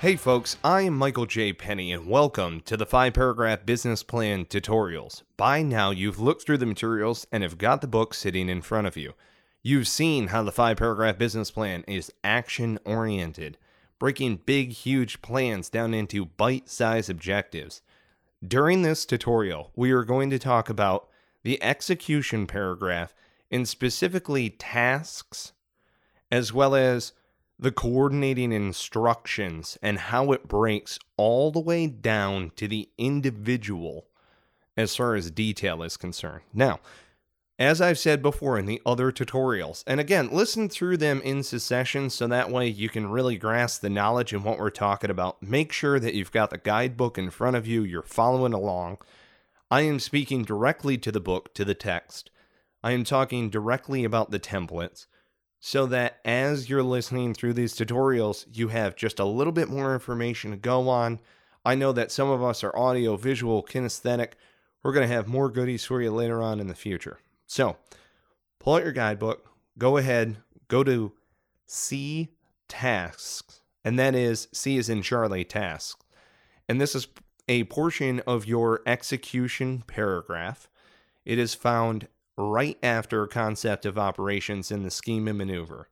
Hey folks, I am Michael J. Penny and welcome to the 5 paragraph business plan tutorials. By now you've looked through the materials and have got the book sitting in front of you. You've seen how the 5 paragraph business plan is action oriented, breaking big huge plans down into bite-sized objectives. During this tutorial, we are going to talk about the execution paragraph and specifically tasks as well as the coordinating instructions and how it breaks all the way down to the individual as far as detail is concerned. Now, as I've said before in the other tutorials, and again, listen through them in succession so that way you can really grasp the knowledge and what we're talking about. Make sure that you've got the guidebook in front of you, you're following along. I am speaking directly to the book, to the text. I am talking directly about the templates so that as you're listening through these tutorials, you have just a little bit more information to go on. I know that some of us are audio, visual, kinesthetic. We're going to have more goodies for you later on in the future. So, pull out your guidebook, go ahead, go to C tasks, and that is C is in Charlie tasks. And this is a portion of your execution paragraph. It is found right after concept of operations in the scheme and maneuver.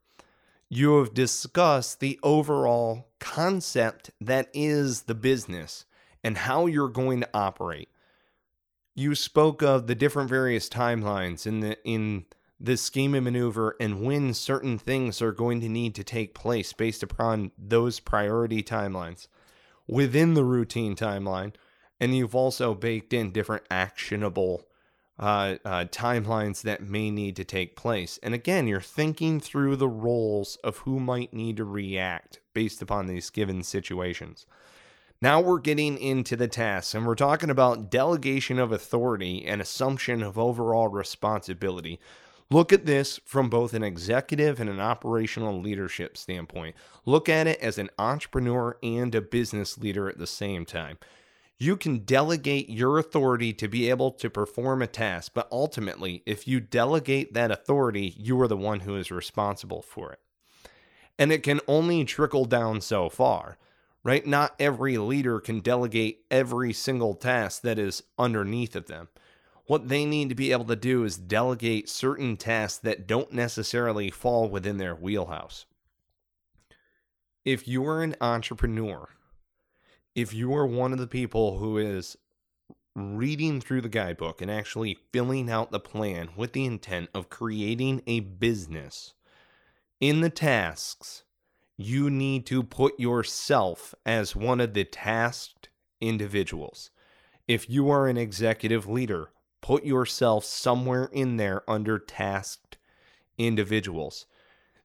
You have discussed the overall concept that is the business and how you're going to operate. You spoke of the different various timelines in the in the scheme and maneuver and when certain things are going to need to take place based upon those priority timelines within the routine timeline. And you've also baked in different actionable uh, uh, timelines that may need to take place. And again, you're thinking through the roles of who might need to react based upon these given situations. Now we're getting into the tasks, and we're talking about delegation of authority and assumption of overall responsibility. Look at this from both an executive and an operational leadership standpoint. Look at it as an entrepreneur and a business leader at the same time. You can delegate your authority to be able to perform a task, but ultimately, if you delegate that authority, you are the one who is responsible for it. And it can only trickle down so far, right? Not every leader can delegate every single task that is underneath of them. What they need to be able to do is delegate certain tasks that don't necessarily fall within their wheelhouse. If you're an entrepreneur, if you are one of the people who is reading through the guidebook and actually filling out the plan with the intent of creating a business, in the tasks, you need to put yourself as one of the tasked individuals. If you are an executive leader, put yourself somewhere in there under tasked individuals.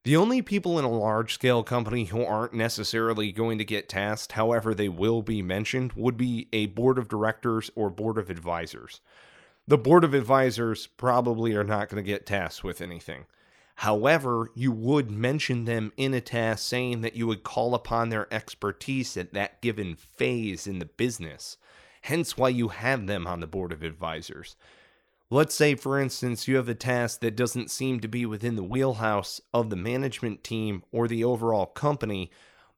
The only people in a large scale company who aren't necessarily going to get tasked, however, they will be mentioned, would be a board of directors or board of advisors. The board of advisors probably are not going to get tasked with anything. However, you would mention them in a task saying that you would call upon their expertise at that given phase in the business, hence why you have them on the board of advisors. Let's say, for instance, you have a task that doesn't seem to be within the wheelhouse of the management team or the overall company,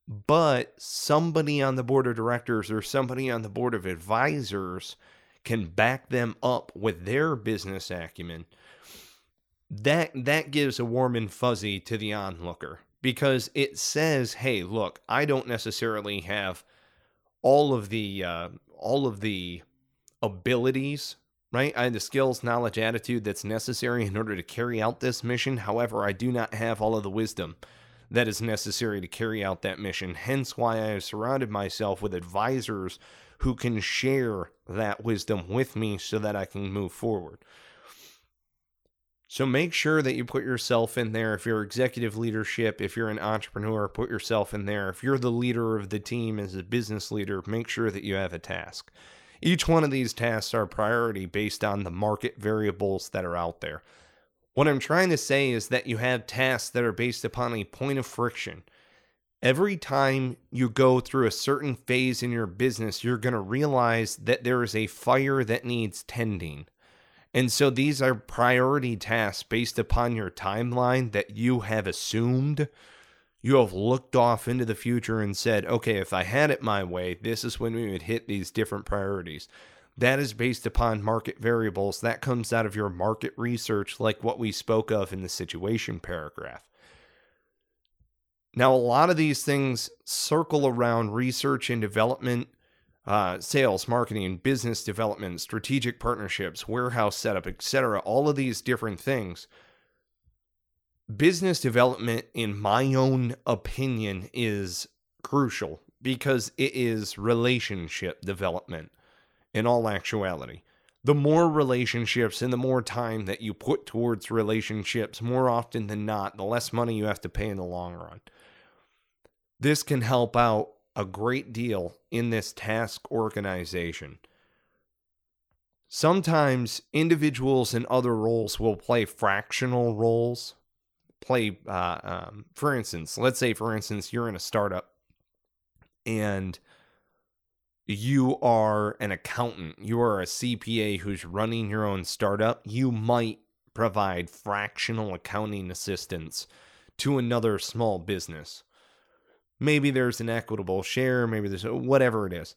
but somebody on the board of directors or somebody on the board of advisors can back them up with their business acumen. That that gives a warm and fuzzy to the onlooker because it says, "Hey, look, I don't necessarily have all of the uh, all of the abilities right? I have the skills, knowledge, attitude that's necessary in order to carry out this mission. However, I do not have all of the wisdom that is necessary to carry out that mission. Hence, why I have surrounded myself with advisors who can share that wisdom with me so that I can move forward. So make sure that you put yourself in there. If you're executive leadership, if you're an entrepreneur, put yourself in there. If you're the leader of the team as a business leader, make sure that you have a task. Each one of these tasks are priority based on the market variables that are out there. What I'm trying to say is that you have tasks that are based upon a point of friction. Every time you go through a certain phase in your business, you're going to realize that there is a fire that needs tending. And so these are priority tasks based upon your timeline that you have assumed You have looked off into the future and said, okay, if I had it my way, this is when we would hit these different priorities. That is based upon market variables. That comes out of your market research, like what we spoke of in the situation paragraph. Now, a lot of these things circle around research and development, uh, sales, marketing, business development, strategic partnerships, warehouse setup, etc. All of these different things. Business development, in my own opinion, is crucial because it is relationship development in all actuality. The more relationships and the more time that you put towards relationships, more often than not, the less money you have to pay in the long run. This can help out a great deal in this task organization. Sometimes individuals in other roles will play fractional roles. Play, uh, um, for instance, let's say, for instance, you're in a startup and you are an accountant, you are a CPA who's running your own startup, you might provide fractional accounting assistance to another small business. Maybe there's an equitable share, maybe there's whatever it is.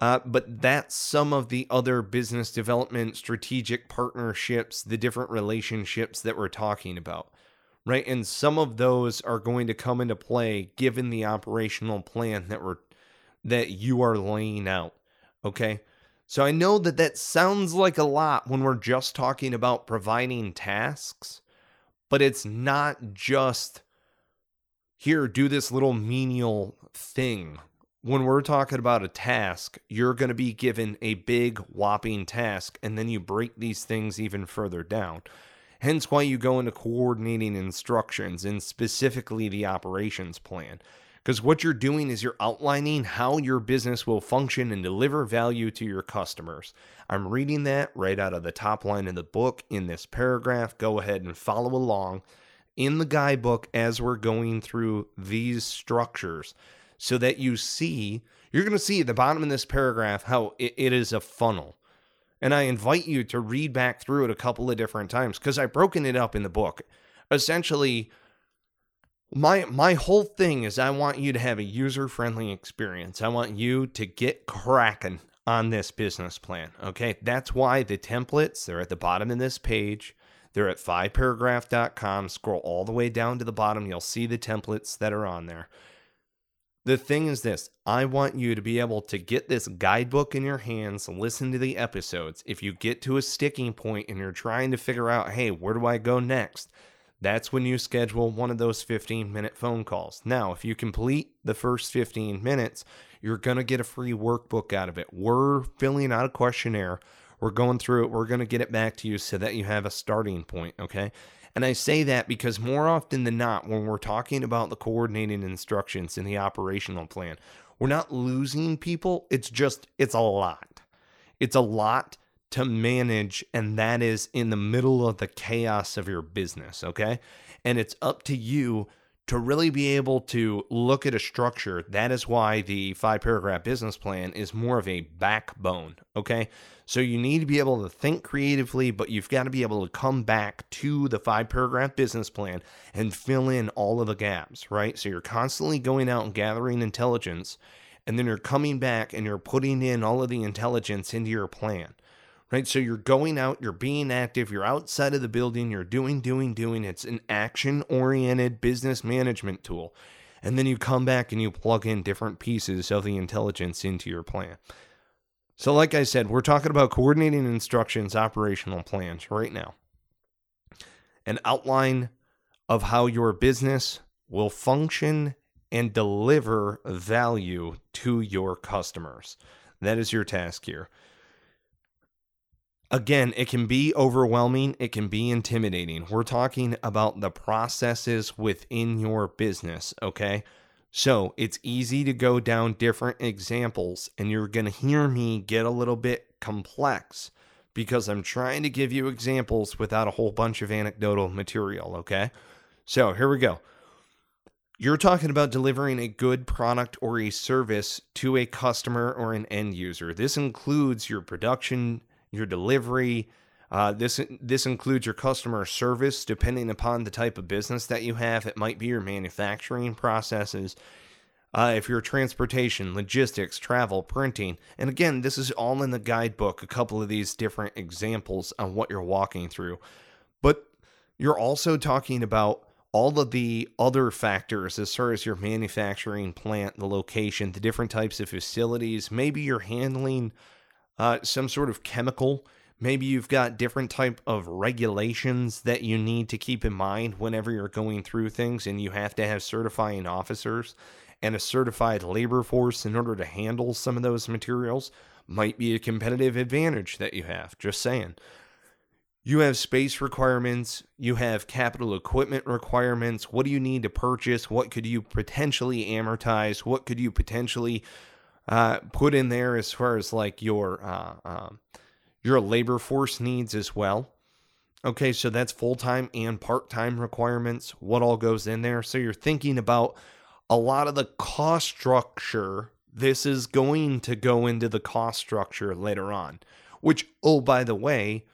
Uh, but that's some of the other business development, strategic partnerships, the different relationships that we're talking about, right? And some of those are going to come into play given the operational plan that we're that you are laying out. Okay. So I know that that sounds like a lot when we're just talking about providing tasks, but it's not just here, do this little menial thing. When we're talking about a task, you're going to be given a big whopping task, and then you break these things even further down. Hence, why you go into coordinating instructions and specifically the operations plan. Because what you're doing is you're outlining how your business will function and deliver value to your customers. I'm reading that right out of the top line of the book in this paragraph. Go ahead and follow along in the guidebook as we're going through these structures so that you see, you're going to see at the bottom of this paragraph how it, it is a funnel. And I invite you to read back through it a couple of different times because I've broken it up in the book. Essentially, my my whole thing is I want you to have a user-friendly experience. I want you to get cracking on this business plan. Okay. That's why the templates, they're at the bottom of this page. They're at fiveparagraph.com. Scroll all the way down to the bottom. You'll see the templates that are on there. The thing is this I want you to be able to get this guidebook in your hands, listen to the episodes. If you get to a sticking point and you're trying to figure out, hey, where do I go next? That's when you schedule one of those 15 minute phone calls. Now, if you complete the first 15 minutes, you're going to get a free workbook out of it. We're filling out a questionnaire we're going through it. We're going to get it back to you so that you have a starting point, okay? And I say that because more often than not, when we're talking about the coordinating instructions in the operational plan, we're not losing people. It's just, it's a lot. It's a lot to manage, and that is in the middle of the chaos of your business, okay? And it's up to you to really be able to look at a structure, that is why the five paragraph business plan is more of a backbone. Okay. So you need to be able to think creatively, but you've got to be able to come back to the five paragraph business plan and fill in all of the gaps, right? So you're constantly going out and gathering intelligence, and then you're coming back and you're putting in all of the intelligence into your plan right? So you're going out, you're being active, you're outside of the building, you're doing, doing, doing. It's an action oriented business management tool. And then you come back and you plug in different pieces of the intelligence into your plan. So, like I said, we're talking about coordinating instructions, operational plans right now. An outline of how your business will function and deliver value to your customers. That is your task here again, it can be overwhelming, it can be intimidating. We're talking about the processes within your business, okay? So it's easy to go down different examples, and you're going to hear me get a little bit complex because I'm trying to give you examples without a whole bunch of anecdotal material, okay? So here we go. You're talking about delivering a good product or a service to a customer or an end user. This includes your production, your delivery, Uh, this this includes your customer service, depending upon the type of business that you have. It might be your manufacturing processes. Uh, if you're transportation, logistics, travel, printing, and again, this is all in the guidebook. A couple of these different examples on what you're walking through, but you're also talking about all of the other factors as far as your manufacturing plant, the location, the different types of facilities. Maybe you're handling uh, some sort of chemical. Maybe you've got different type of regulations that you need to keep in mind whenever you're going through things, and you have to have certifying officers and a certified labor force in order to handle some of those materials. Might be a competitive advantage that you have. Just saying you have space requirements, you have capital equipment requirements. What do you need to purchase? What could you potentially amortize? What could you potentially uh, put in there as far as like your uh, uh, your labor force needs as well? Okay, so that's full time and part time requirements. What all goes in there? So you're thinking about a lot of the cost structure. This is going to go into the cost structure later on, which, oh, by the way,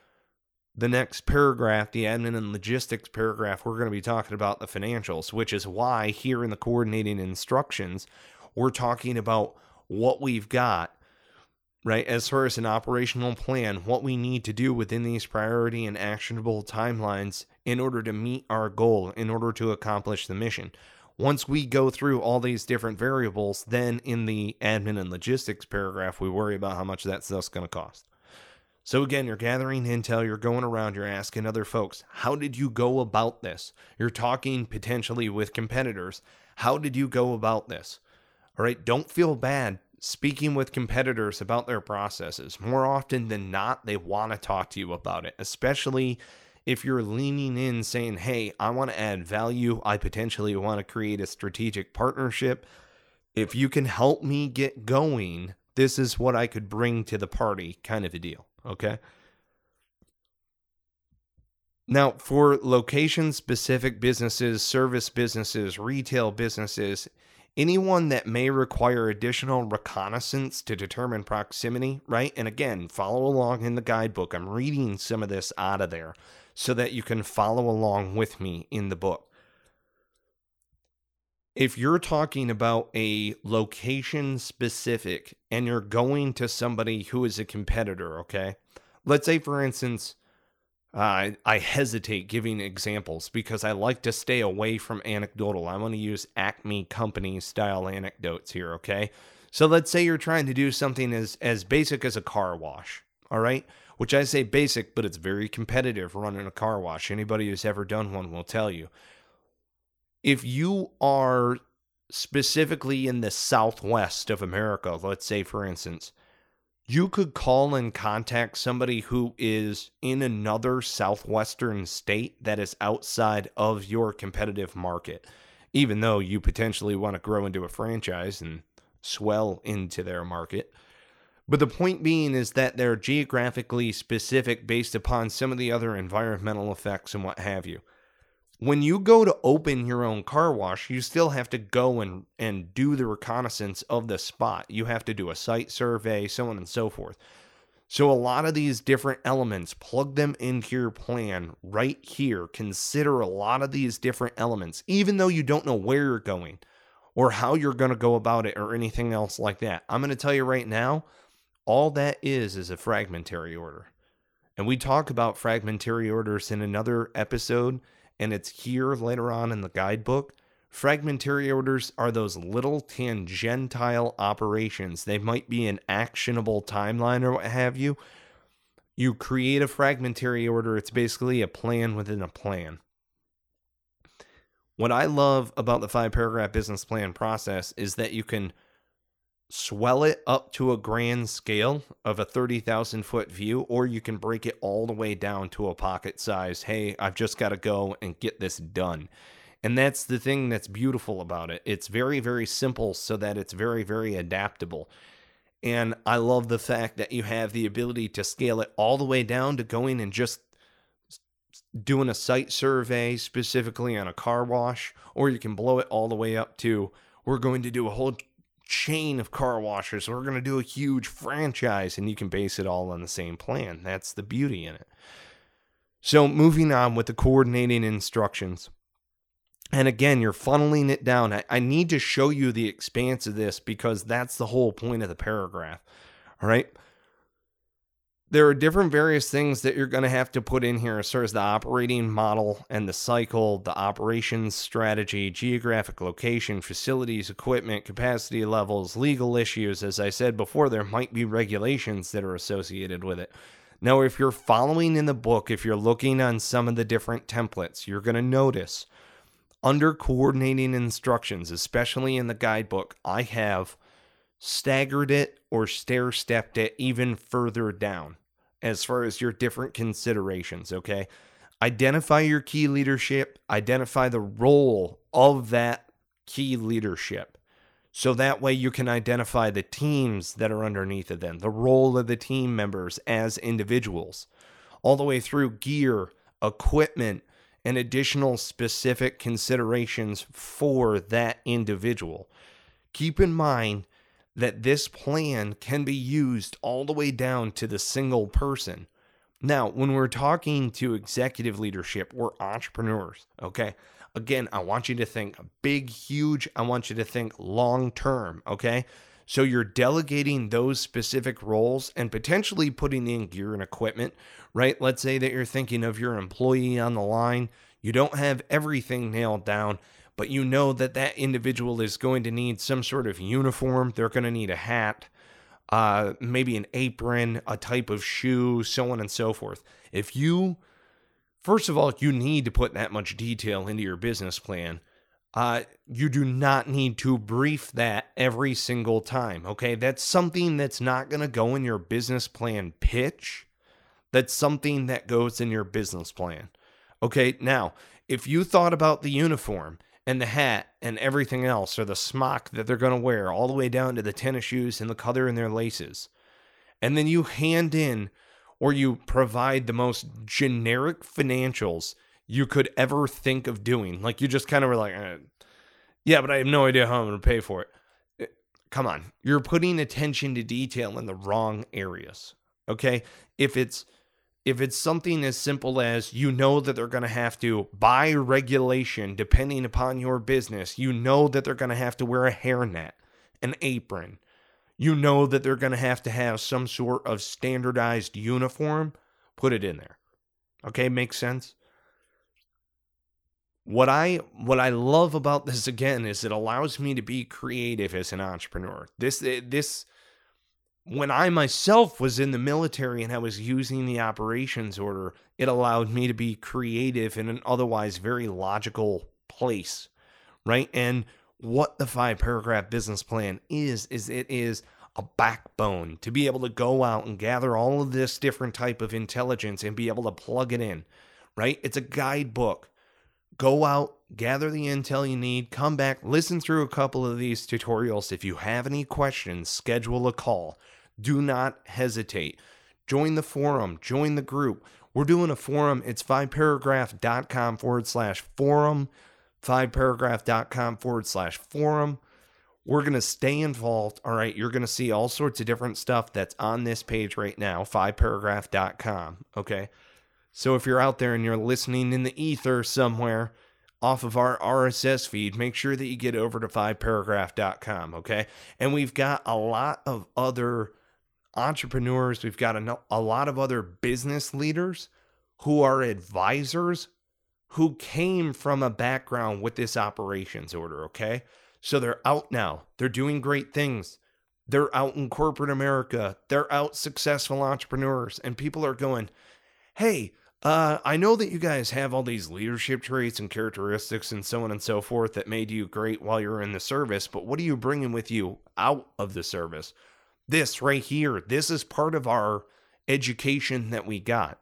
the next paragraph, the admin and logistics paragraph, we're going to be talking about the financials, which is why here in the coordinating instructions, we're talking about what we've got, right? As far as an operational plan, what we need to do within these priority and actionable timelines in order to meet our goal, in order to accomplish the mission. Once we go through all these different variables, then in the admin and logistics paragraph, we worry about how much that stuff's going to cost. So again, you're gathering intel, you're going around, you're asking other folks, how did you go about this? You're talking potentially with competitors. How did you go about this? All right, don't feel bad speaking with competitors about their processes. More often than not, they want to talk to you about it, especially if you're leaning in saying, hey, I want to add value. I potentially want to create a strategic partnership. If you can help me get going, this is what I could bring to the party, kind of a deal. Okay. Now, for location specific businesses, service businesses, retail businesses, anyone that may require additional reconnaissance to determine proximity, right? And again, follow along in the guidebook. I'm reading some of this out of there so that you can follow along with me in the book. If you're talking about a location specific and you're going to somebody who is a competitor, okay? Let's say, for instance, I hesitate giving examples because I like to stay away from anecdotal. I want to use Acme company style anecdotes here, okay? So let's say you're trying to do something as, as basic as a car wash, all right? Which I say basic, but it's very competitive running a car wash. Anybody who's ever done one will tell you if you are specifically in the southwest of America, let's say for instance, you could call and contact somebody who is in another southwestern state that is outside of your competitive market, even though you potentially want to grow into a franchise and swell into their market. But the point being is that they're geographically specific based upon some of the other environmental effects and what have you when you go to open your own car wash, you still have to go and, and do the reconnaissance of the spot. You have to do a site survey, so on and so forth. So, a lot of these different elements, plug them into your plan right here. Consider a lot of these different elements, even though you don't know where you're going or how you're going to go about it or anything else like that. I'm going to tell you right now, all that is is a fragmentary order. And we talk about fragmentary orders in another episode and it's here later on in the guidebook. Fragmentary orders are those little tangential operations. They might be an actionable timeline or what have you. You create a fragmentary order, it's basically a plan within a plan. What I love about the five paragraph business plan process is that you can swell it up to a grand scale of a 30,000 foot view, or you can break it all the way down to a pocket size. Hey, I've just got to go and get this done. And that's the thing that's beautiful about it. It's very, very simple so that it's very, very adaptable. And I love the fact that you have the ability to scale it all the way down to going and just doing a site survey specifically on a car wash, or you can blow it all the way up to we're going to do a whole chain of car washers. We're going to do a huge franchise and you can base it all on the same plan. That's the beauty in it. So, moving on with the coordinating instructions. And again, you're funneling it down. I, I, need to show you the expanse of this because that's the whole point of the paragraph. All right there are different various things that you're going to have to put in here as far as the operating model and the cycle, the operations strategy, geographic location, facilities, equipment, capacity levels, legal issues. As I said before, there might be regulations that are associated with it. Now, if you're following in the book, if you're looking on some of the different templates, you're going to notice under coordinating instructions, especially in the guidebook, I have staggered it or stair stepped it even further down as far as your different considerations, okay? Identify your key leadership, identify the role of that key leadership. So that way you can identify the teams that are underneath of them, the role of the team members as individuals, all the way through gear, equipment, and additional specific considerations for that individual. Keep in mind that this plan can be used all the way down to the single person. Now, when we're talking to executive leadership, we're entrepreneurs, okay? Again, I want you to think big, huge. I want you to think long term, okay? So you're delegating those specific roles and potentially putting in gear and equipment, right? Let's say that you're thinking of your employee on the line. You don't have everything nailed down, but you know that that individual is going to need some sort of uniform. They're going to need a hat, uh, maybe an apron, a type of shoe, so on and so forth. If you, first of all, you need to put that much detail into your business plan. Uh, you do not need to brief that every single time. Okay. That's something that's not going to go in your business plan pitch. That's something that goes in your business plan. Okay. Now, if you thought about the uniform and the hat and everything else, or the smock that they're going to wear, all the way down to the tennis shoes and the color in their laces. And then you hand in or you provide the most generic financials you could ever think of doing. Like you just kind of were like, eh, yeah, but I have no idea how I'm going to pay for it. Eh, come on. You're putting attention to detail in the wrong areas. Okay. If it's, if it's something as simple as you know that they're going to have to, by regulation, depending upon your business, you know that they're going to have to wear a hairnet, an apron, you know that they're going to have to have some sort of standardized uniform, put it in there. Okay, makes sense? What I what I love about this again is it allows me to be creative as an entrepreneur. This this when I myself was in the military and I was using the operations order, it allowed me to be creative in an otherwise very logical place, right? And what the five paragraph business plan is, is it is a backbone to be able to go out and gather all of this different type of intelligence and be able to plug it in, right? It's a guidebook. Go out, gather the intel you need, come back, listen through a couple of these tutorials. If you have any questions, schedule a call. Do not hesitate. Join the forum, join the group. We're doing a forum. It's fiveparagraph.com forward slash forum, fiveparagraph.com forward slash forum. We're going to stay involved. All right. You're going to see all sorts of different stuff that's on this page right now, fiveparagraph.com. Okay. So if you're out there and you're listening in the ether somewhere off of our RSS feed, make sure that you get over to fiveparagraph.com. Okay. And we've got a lot of other entrepreneurs, we've got a, a lot of other business leaders who are advisors who came from a background with this operations order, okay? So they're out now. They're doing great things. They're out in corporate America. They're out successful entrepreneurs and people are going, "Hey, uh, I know that you guys have all these leadership traits and characteristics and so on and so forth that made you great while you're in the service, but what are you bringing with you out of the service? this right here. This is part of our education that we got.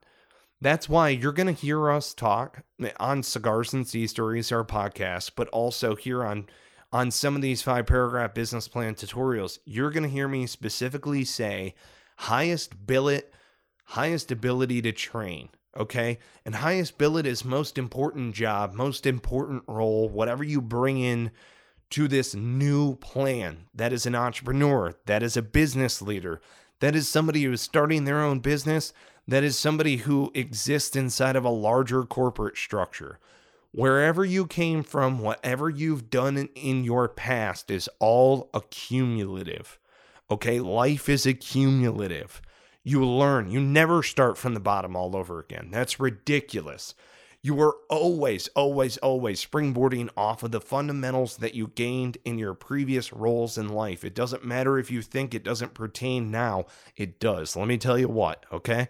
That's why you're going to hear us talk on Cigars and Sea Stories, our podcast, but also here on on some of these five paragraph business plan tutorials. You're going to hear me specifically say highest billet, highest ability to train. Okay. And highest billet is most important job, most important role, whatever you bring in to this new plan. That is an entrepreneur, that is a business leader, that is somebody who is starting their own business, that is somebody who exists inside of a larger corporate structure. Wherever you came from, whatever you've done in, your past is all accumulative. Okay, life is accumulative. You learn. You never start from the bottom all over again. That's ridiculous. You are always, always, always springboarding off of the fundamentals that you gained in your previous roles in life. It doesn't matter if you think it doesn't pertain now, it does. Let me tell you what, okay?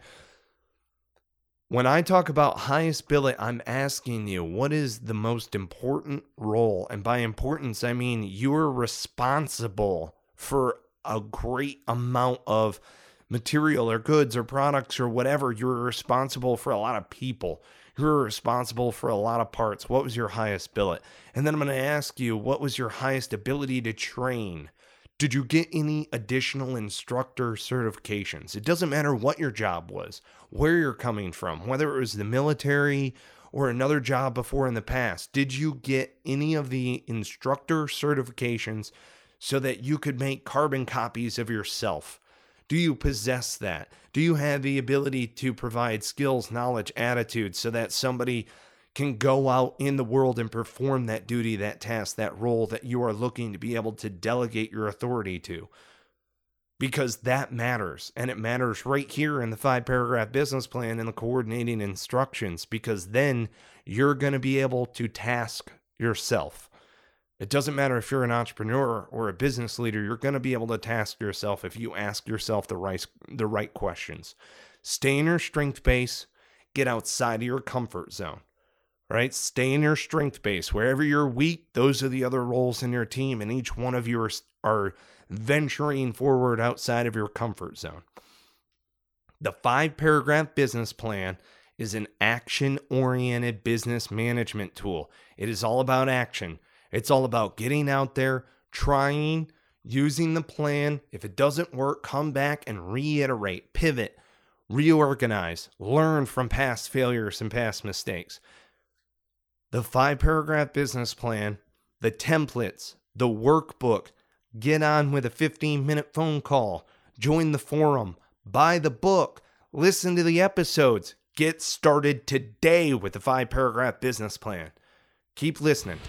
When I talk about highest billet, I'm asking you what is the most important role? And by importance, I mean you're responsible for a great amount of material or goods or products or whatever. You're responsible for a lot of people. You're responsible for a lot of parts. What was your highest billet? And then I'm going to ask you, what was your highest ability to train? Did you get any additional instructor certifications? It doesn't matter what your job was, where you're coming from, whether it was the military or another job before in the past. Did you get any of the instructor certifications so that you could make carbon copies of yourself? Do you possess that? Do you have the ability to provide skills, knowledge, attitude so that somebody can go out in the world and perform that duty, that task, that role that you are looking to be able to delegate your authority to? Because that matters. And it matters right here in the five paragraph business plan and the coordinating instructions, because then you're going to be able to task yourself it doesn't matter if you're an entrepreneur or a business leader, you're going to be able to task yourself if you ask yourself the right, the right questions. Stay in your strength base, get outside of your comfort zone, right? Stay in your strength base. Wherever you're weak, those are the other roles in your team, and each one of you are, are venturing forward outside of your comfort zone. The five paragraph business plan is an action oriented business management tool. It is all about action. It's all about getting out there, trying, using the plan. If it doesn't work, come back and reiterate, pivot, reorganize, learn from past failures and past mistakes. The five paragraph business plan, the templates, the workbook, get on with a 15 minute phone call, join the forum, buy the book, listen to the episodes. Get started today with the five paragraph business plan. Keep listening.